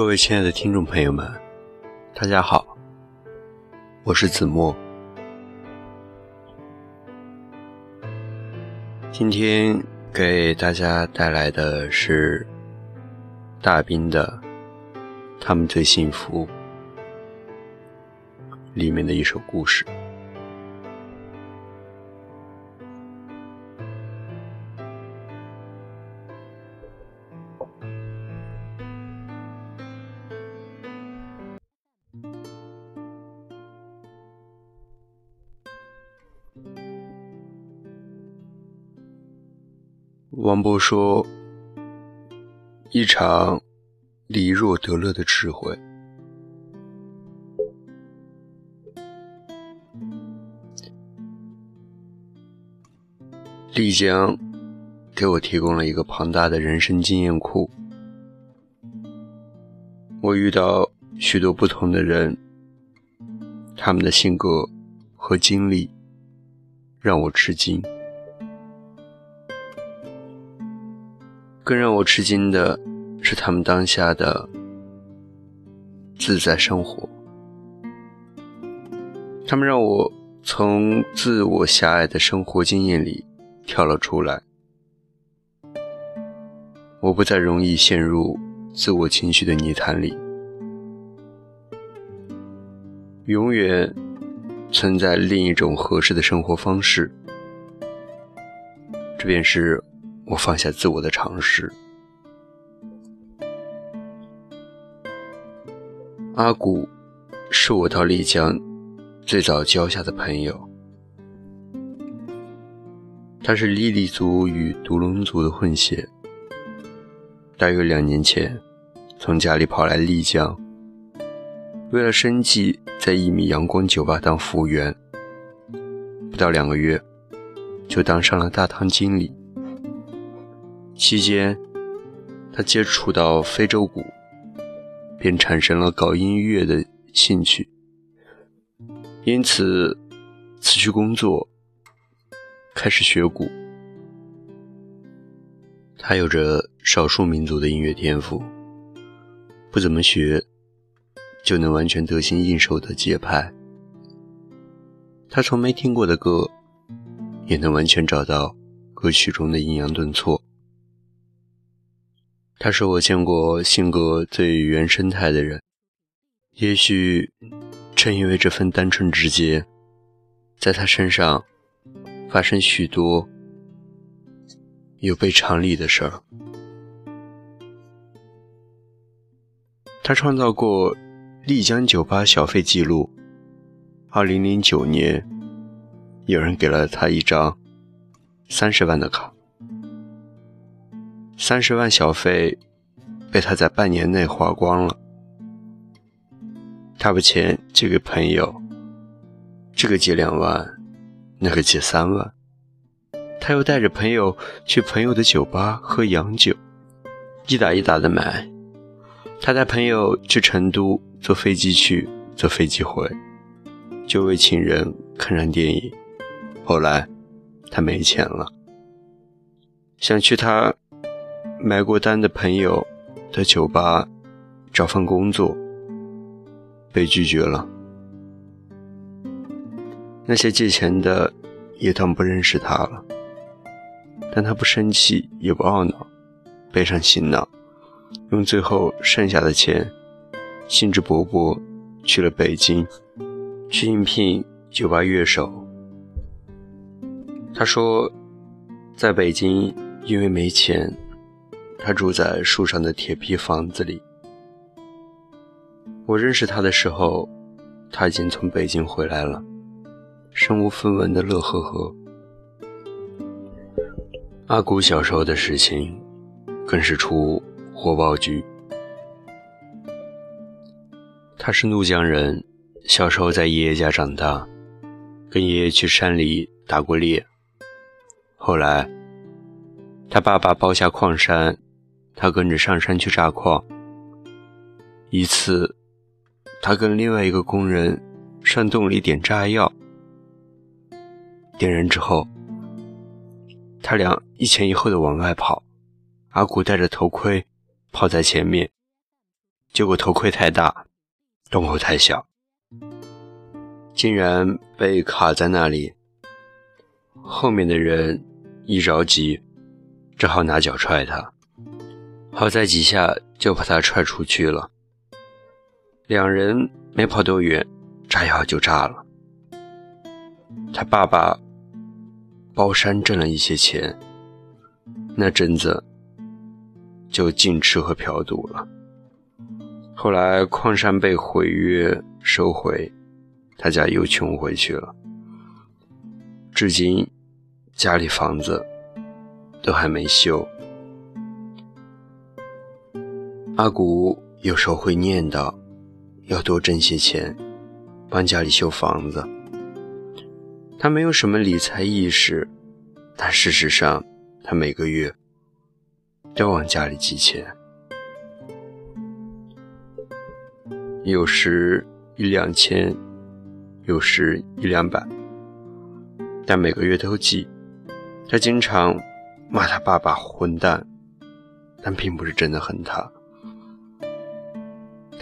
各位亲爱的听众朋友们，大家好，我是子墨。今天给大家带来的是大兵的《他们最幸福》里面的一首故事。王勃说：“一场离若得乐的智慧。”丽江给我提供了一个庞大的人生经验库。我遇到许多不同的人，他们的性格和经历让我吃惊。更让我吃惊的是，他们当下的自在生活。他们让我从自我狭隘的生活经验里跳了出来。我不再容易陷入自我情绪的泥潭里。永远存在另一种合适的生活方式，这便是。我放下自我的尝试。阿古是我到丽江最早交下的朋友，他是莉莉族与独龙族的混血。大约两年前，从家里跑来丽江，为了生计，在一米阳光酒吧当服务员。不到两个月，就当上了大堂经理。期间，他接触到非洲鼓，便产生了搞音乐的兴趣。因此，辞去工作，开始学鼓。他有着少数民族的音乐天赋，不怎么学，就能完全得心应手的节拍。他从没听过的歌，也能完全找到歌曲中的抑扬顿挫。他是我见过性格最原生态的人，也许正因为这份单纯直接，在他身上发生许多有悖常理的事儿。他创造过丽江酒吧小费记录。二零零九年，有人给了他一张三十万的卡。三十万小费被他在半年内花光了。他把钱借给朋友，这个借两万，那个借三万。他又带着朋友去朋友的酒吧喝洋酒，一打一打的买。他带朋友去成都，坐飞机去，坐飞机回，就为情人看场电影。后来他没钱了，想去他。买过单的朋友在酒吧找份工作，被拒绝了。那些借钱的也当不认识他了，但他不生气也不懊恼，背上行囊，用最后剩下的钱，兴致勃勃去了北京，去应聘酒吧乐手。他说，在北京因为没钱。他住在树上的铁皮房子里。我认识他的时候，他已经从北京回来了，身无分文的乐呵呵。阿古小时候的事情，更是出火爆剧。他是怒江人，小时候在爷爷家长大，跟爷爷去山里打过猎。后来，他爸爸包下矿山。他跟着上山去炸矿。一次，他跟另外一个工人上洞里点炸药，点燃之后，他俩一前一后的往外跑。阿古戴着头盔跑在前面，结果头盔太大，洞口太小，竟然被卡在那里。后面的人一着急，只好拿脚踹他，好在几下就把他踹出去了。两人没跑多远，炸药就炸了。他爸爸包山挣了一些钱，那阵子就净吃喝嫖赌了。后来矿山被毁约收回，他家又穷回去了。至今家里房子都还没修。阿古有时候会念叨，要多挣些钱，帮家里修房子。他没有什么理财意识，但事实上，他每个月都往家里寄钱，有时一两千，有时一两百，但每个月都寄。他经常骂他爸爸混蛋，但并不是真的恨他。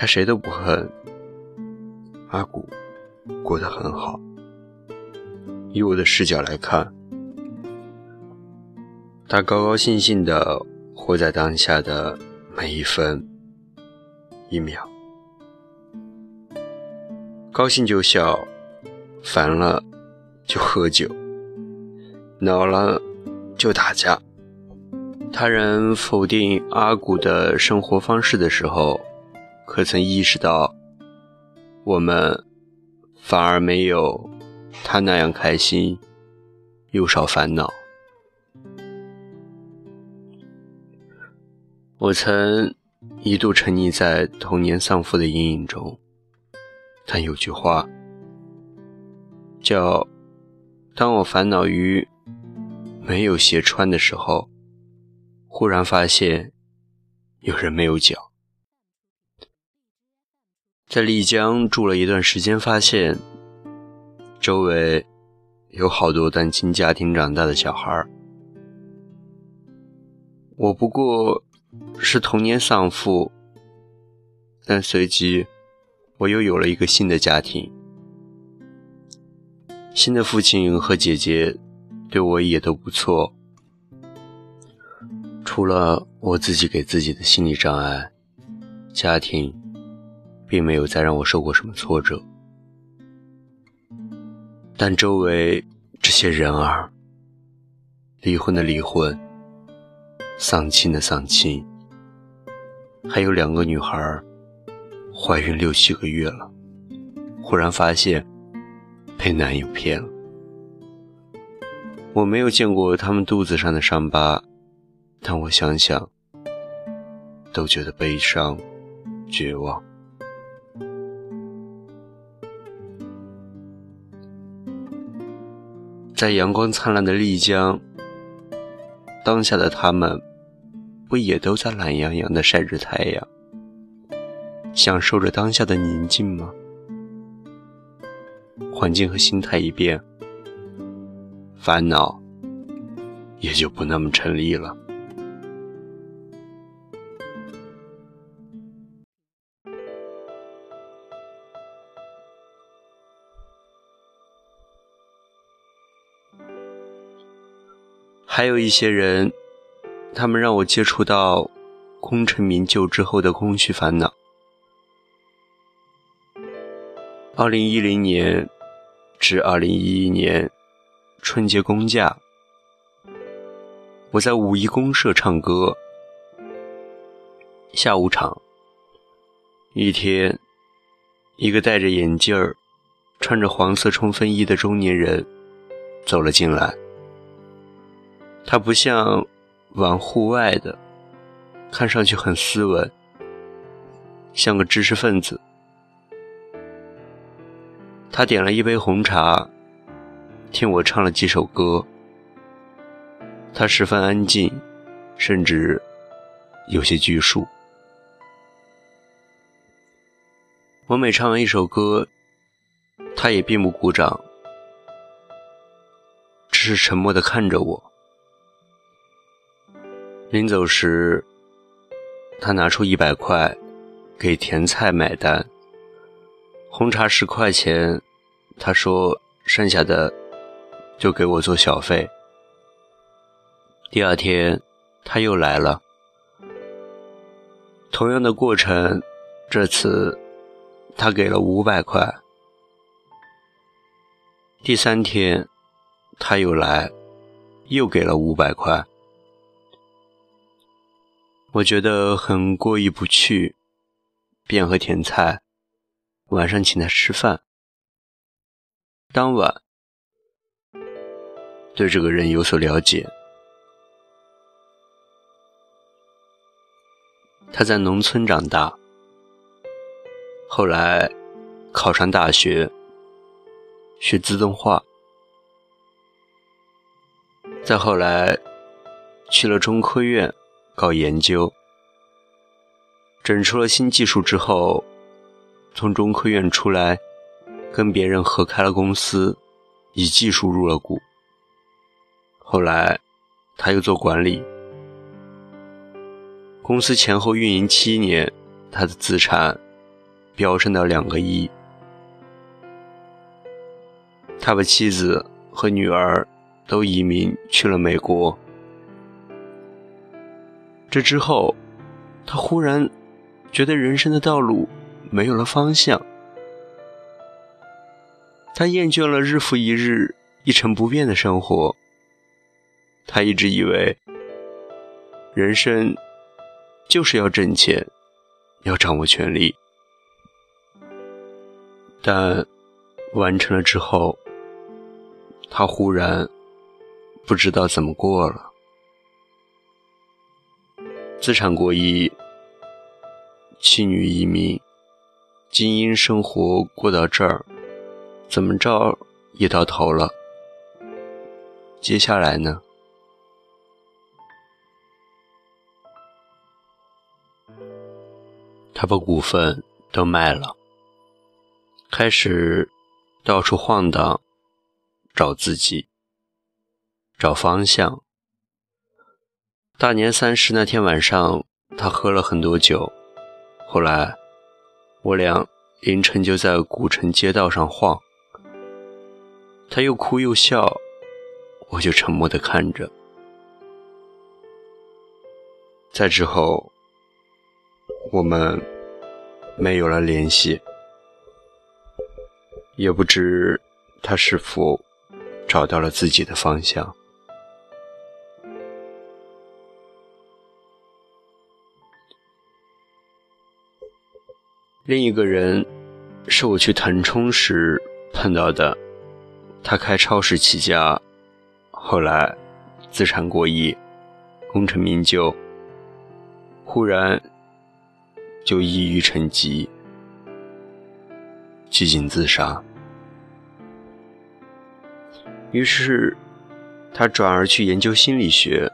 他谁都不恨，阿古过得很好。以我的视角来看，他高高兴兴地活在当下的每一分一秒，高兴就笑，烦了就喝酒，恼了就打架。他人否定阿古的生活方式的时候，可曾意识到，我们反而没有。他那样开心，又少烦恼。我曾一度沉溺在童年丧父的阴影中，但有句话叫：“当我烦恼于没有鞋穿的时候，忽然发现有人没有脚。”在丽江住了一段时间，发现。周围有好多单亲家庭长大的小孩我不过是童年丧父，但随即我又有了一个新的家庭，新的父亲和姐姐对我也都不错，除了我自己给自己的心理障碍，家庭并没有再让我受过什么挫折。但周围这些人儿，离婚的离婚，丧亲的丧亲，还有两个女孩怀孕六七个月了，忽然发现被男友骗了。我没有见过他们肚子上的伤疤，但我想想都觉得悲伤、绝望。在阳光灿烂的丽江，当下的他们，不也都在懒洋洋地晒着太阳，享受着当下的宁静吗？环境和心态一变，烦恼也就不那么成立了。还有一些人，他们让我接触到功成名就之后的空虚烦恼。二零一零年至二零一一年春节公假，我在五一公社唱歌。下午场，一天，一个戴着眼镜儿、穿着黄色冲锋衣的中年人走了进来。他不像玩户外的，看上去很斯文，像个知识分子。他点了一杯红茶，听我唱了几首歌。他十分安静，甚至有些拘束。我每唱完一首歌，他也并不鼓掌，只是沉默地看着我。临走时，他拿出一百块，给甜菜买单，红茶十块钱，他说剩下的就给我做小费。第二天他又来了，同样的过程，这次他给了五百块。第三天他又来，又给了五百块。我觉得很过意不去，便和甜菜晚上请他吃饭。当晚对这个人有所了解，他在农村长大，后来考上大学，学自动化，再后来去了中科院。搞研究，整出了新技术之后，从中科院出来，跟别人合开了公司，以技术入了股。后来，他又做管理，公司前后运营七年，他的资产飙升到两个亿。他把妻子和女儿都移民去了美国。这之后，他忽然觉得人生的道路没有了方向。他厌倦了日复一日一成不变的生活。他一直以为，人生就是要挣钱，要掌握权力。但完成了之后，他忽然不知道怎么过了。资产过亿，妻女移民，精英生活过到这儿，怎么着也到头了。接下来呢？他把股份都卖了，开始到处晃荡，找自己，找方向。大年三十那天晚上，他喝了很多酒。后来，我俩凌晨就在古城街道上晃。他又哭又笑，我就沉默地看着。再之后，我们没有了联系，也不知他是否找到了自己的方向。另一个人是我去腾冲时碰到的，他开超市起家，后来资产过亿，功成名就，忽然就抑郁成疾，几近自杀。于是他转而去研究心理学，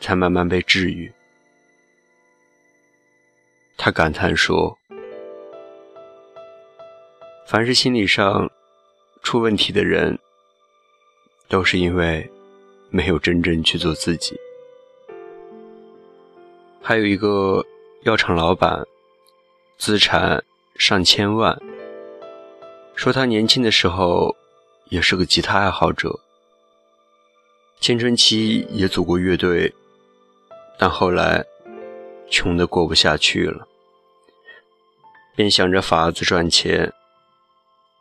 才慢慢被治愈。他感叹说：“凡是心理上出问题的人，都是因为没有真正去做自己。”还有一个药厂老板，资产上千万，说他年轻的时候也是个吉他爱好者，青春期也组过乐队，但后来穷得过不下去了。便想着法子赚钱，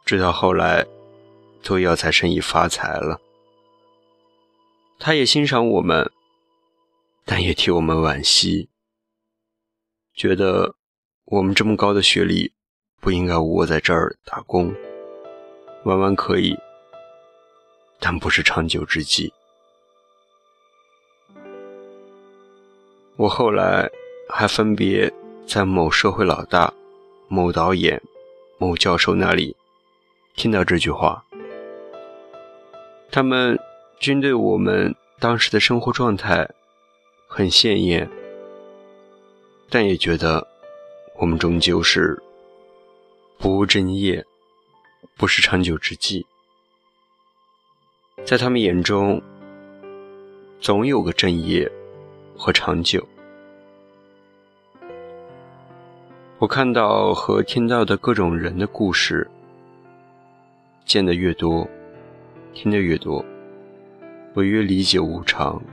直到后来做药材生意发财了。他也欣赏我们，但也替我们惋惜，觉得我们这么高的学历不应该窝在这儿打工，玩玩可以，但不是长久之计。我后来还分别在某社会老大。某导演、某教授那里听到这句话，他们均对我们当时的生活状态很羡艳，但也觉得我们终究是不务正业，不是长久之计。在他们眼中，总有个正业和长久。我看到和听到的各种人的故事，见得越多，听得越多，我越理解无常。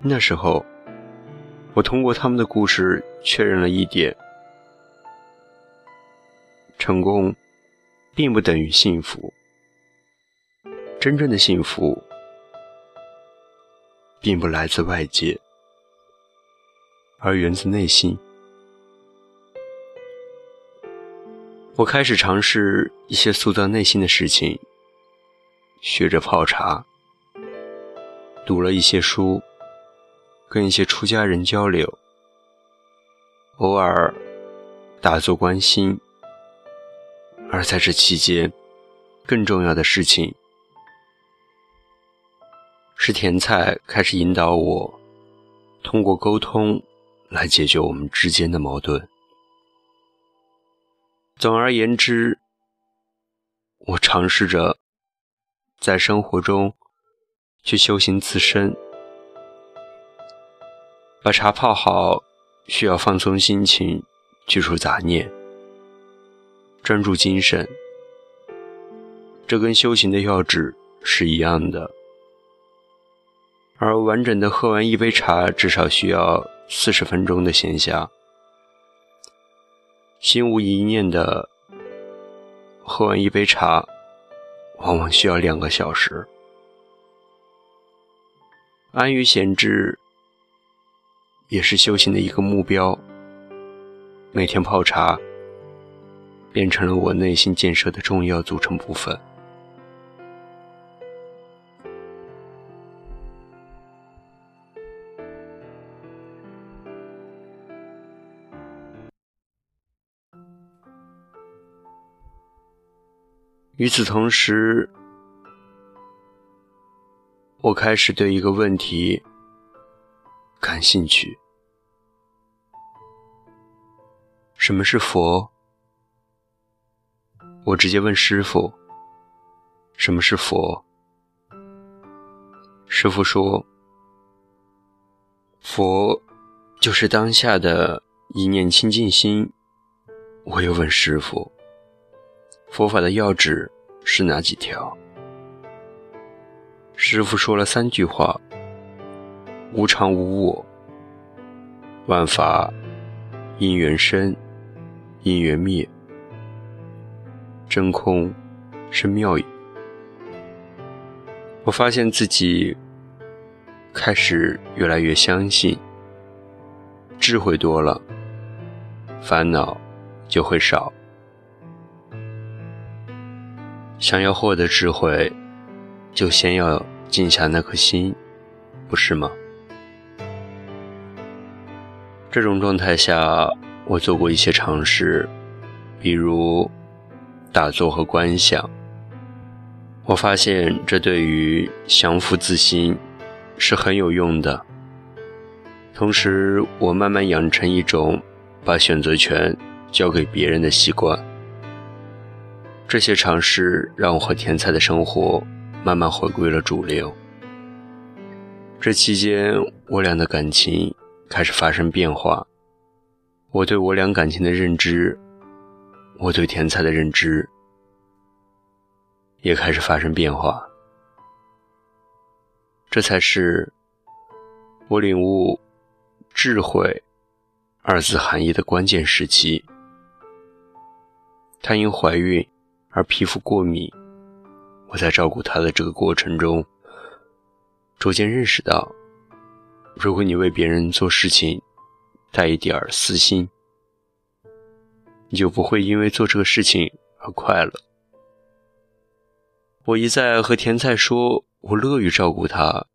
那时候，我通过他们的故事确认了一点：成功并不等于幸福。真正的幸福，并不来自外界，而源自内心。我开始尝试一些塑造内心的事情，学着泡茶，读了一些书，跟一些出家人交流，偶尔打坐观心。而在这期间，更重要的事情是甜菜开始引导我，通过沟通来解决我们之间的矛盾。总而言之，我尝试着在生活中去修行自身。把茶泡好，需要放松心情，去除杂念，专注精神。这跟修行的要旨是一样的。而完整的喝完一杯茶，至少需要四十分钟的闲暇。心无一念的喝完一杯茶，往往需要两个小时。安于闲置也是修行的一个目标。每天泡茶，变成了我内心建设的重要组成部分。与此同时，我开始对一个问题感兴趣：什么是佛？我直接问师傅：“什么是佛？”师傅说：“佛就是当下的一念清净心。”我又问师傅。佛法的要旨是哪几条？师傅说了三句话：无常无我，万法因缘生，因缘灭，真空是妙语。我发现自己开始越来越相信，智慧多了，烦恼就会少。想要获得智慧，就先要静下那颗心，不是吗？这种状态下，我做过一些尝试，比如打坐和观想。我发现这对于降服自心是很有用的。同时，我慢慢养成一种把选择权交给别人的习惯。这些尝试让我和甜菜的生活慢慢回归了主流。这期间，我俩的感情开始发生变化，我对我俩感情的认知，我对甜菜的认知也开始发生变化。这才是我领悟“智慧”二字含义的关键时期。她因怀孕。而皮肤过敏，我在照顾他的这个过程中，逐渐认识到，如果你为别人做事情带一点私心，你就不会因为做这个事情而快乐。我一再和甜菜说，我乐于照顾他，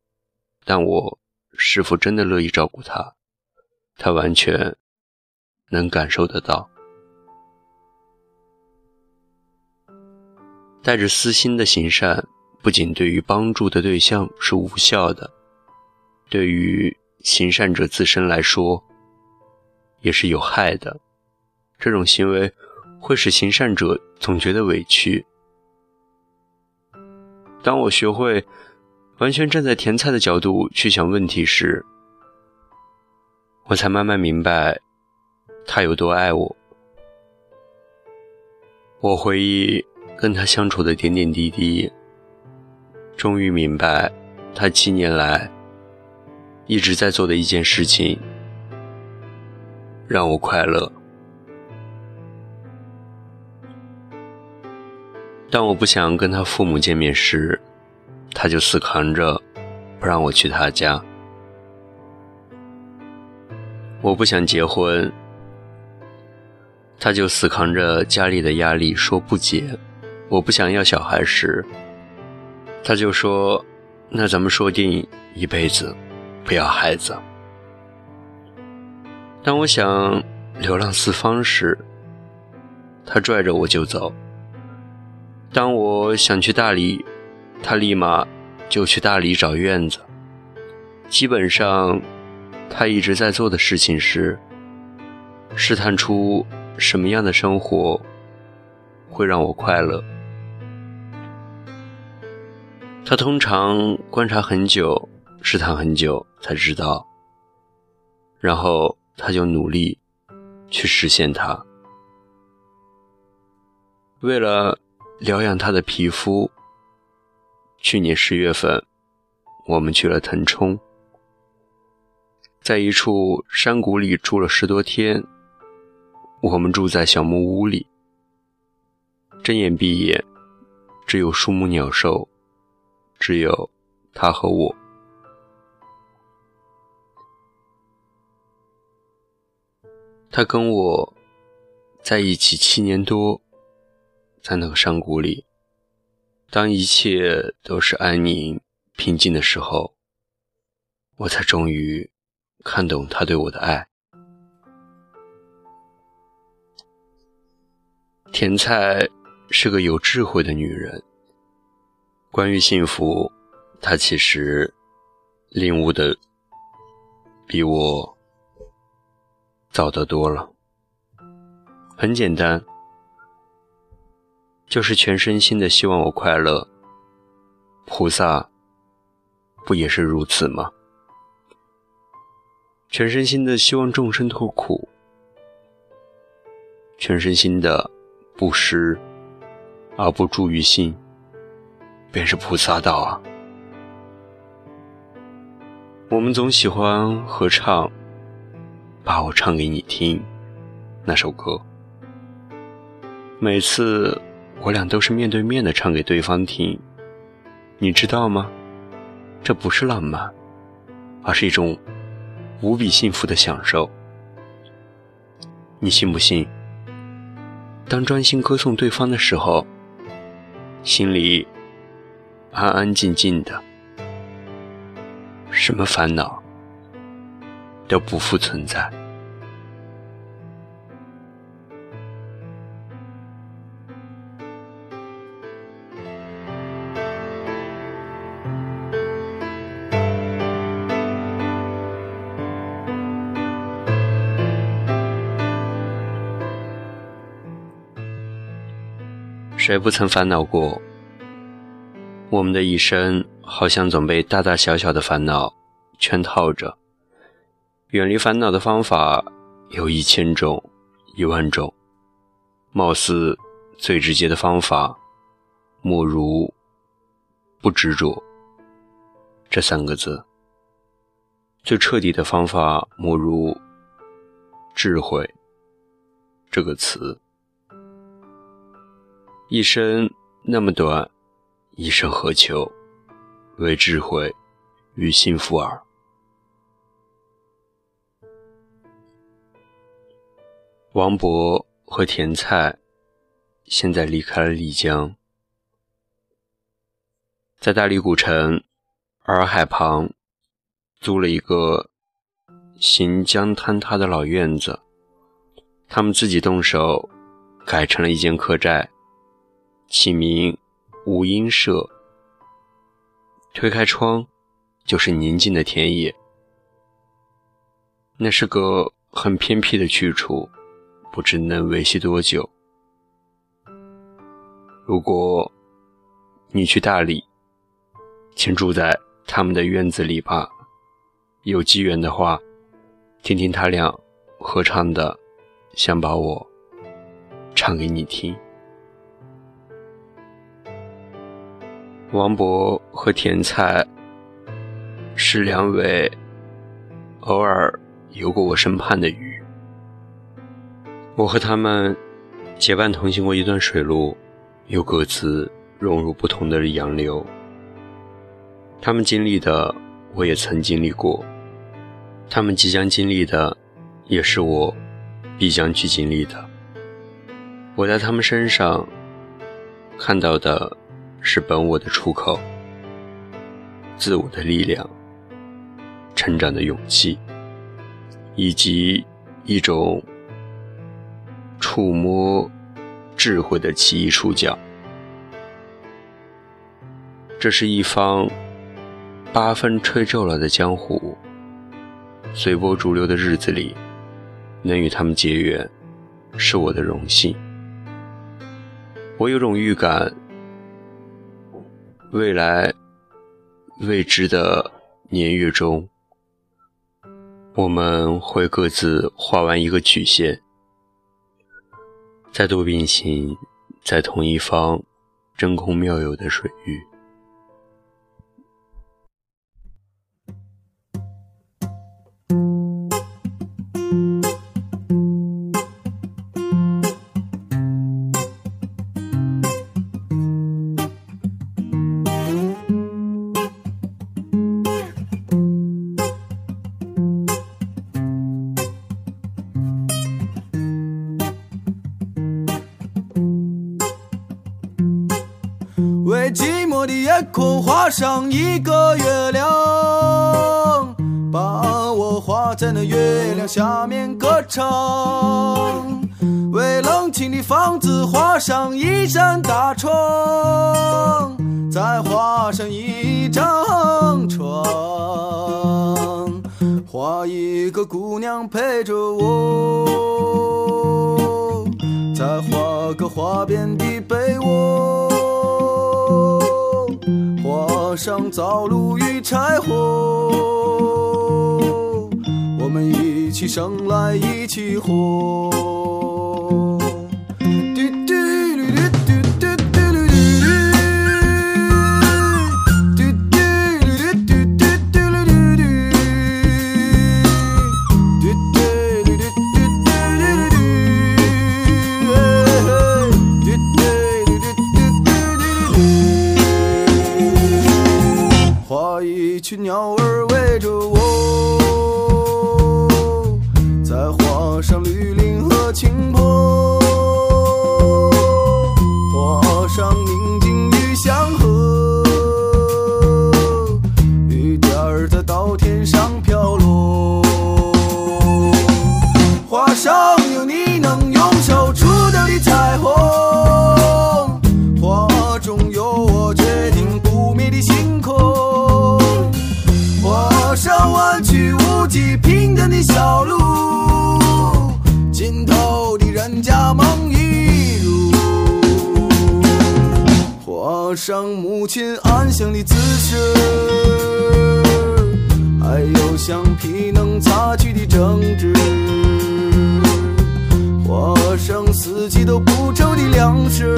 但我是否真的乐意照顾他，他完全能感受得到。带着私心的行善，不仅对于帮助的对象是无效的，对于行善者自身来说，也是有害的。这种行为会使行善者总觉得委屈。当我学会完全站在甜菜的角度去想问题时，我才慢慢明白，他有多爱我。我回忆跟他相处的点点滴滴，终于明白他七年来一直在做的一件事情，让我快乐。当我不想跟他父母见面时，他就死扛着不让我去他家。我不想结婚。他就死扛着家里的压力说不结，我不想要小孩时，他就说：“那咱们说定一辈子不要孩子。”当我想流浪四方时，他拽着我就走；当我想去大理，他立马就去大理找院子。基本上，他一直在做的事情是试探出。什么样的生活会让我快乐？他通常观察很久，试探很久才知道，然后他就努力去实现它。为了疗养他的皮肤，去年十月份，我们去了腾冲，在一处山谷里住了十多天。我们住在小木屋里，睁眼闭眼，只有树木鸟兽，只有他和我。他跟我在一起七年多，在那个山谷里，当一切都是安宁平静的时候，我才终于看懂他对我的爱。甜菜是个有智慧的女人。关于幸福，他其实领悟的比我早得多了。很简单，就是全身心的希望我快乐。菩萨不也是如此吗？全身心的希望众生脱苦，全身心的。布施而不助于心，便是菩萨道啊！我们总喜欢合唱，把我唱给你听那首歌。每次我俩都是面对面的唱给对方听，你知道吗？这不是浪漫，而是一种无比幸福的享受。你信不信？当专心歌颂对方的时候，心里安安静静的，什么烦恼都不复存在。谁不曾烦恼过？我们的一生好像总被大大小小的烦恼圈套着。远离烦恼的方法有一千种、一万种，貌似最直接的方法，莫如不执着这三个字；最彻底的方法，莫如智慧这个词。一生那么短，一生何求？为智慧与幸福耳。王勃和甜菜现在离开了丽江，在大理古城洱海旁租了一个行江坍塌的老院子，他们自己动手改成了一间客栈。起名无音社。推开窗，就是宁静的田野。那是个很偏僻的去处，不知能维系多久。如果你去大理，请住在他们的院子里吧。有机缘的话，听听他俩合唱的想把我唱给你听。王勃和甜菜是两位偶尔游过我身畔的鱼，我和他们结伴同行过一段水路，又各自融入不同的洋流。他们经历的，我也曾经历过；他们即将经历的，也是我必将去经历的。我在他们身上看到的。是本我的出口，自我的力量，成长的勇气，以及一种触摸智慧的奇异触角。这是一方八分吹皱了的江湖，随波逐流的日子里，能与他们结缘，是我的荣幸。我有种预感。未来未知的年月中，我们会各自画完一个曲线，再度并行在同一方真空妙有的水域。天空画上一个月亮，把我画在那月亮下面歌唱。为冷清的房子画上一扇大窗，再画上一张床，画一个姑娘陪着我，再画个花边的被窝。上灶炉与柴火，我们一起生来一起活。平坦的小路尽头的人家，梦一如画上母亲安详的姿势，还有橡皮能擦去的争执，画上四季都不愁的粮食。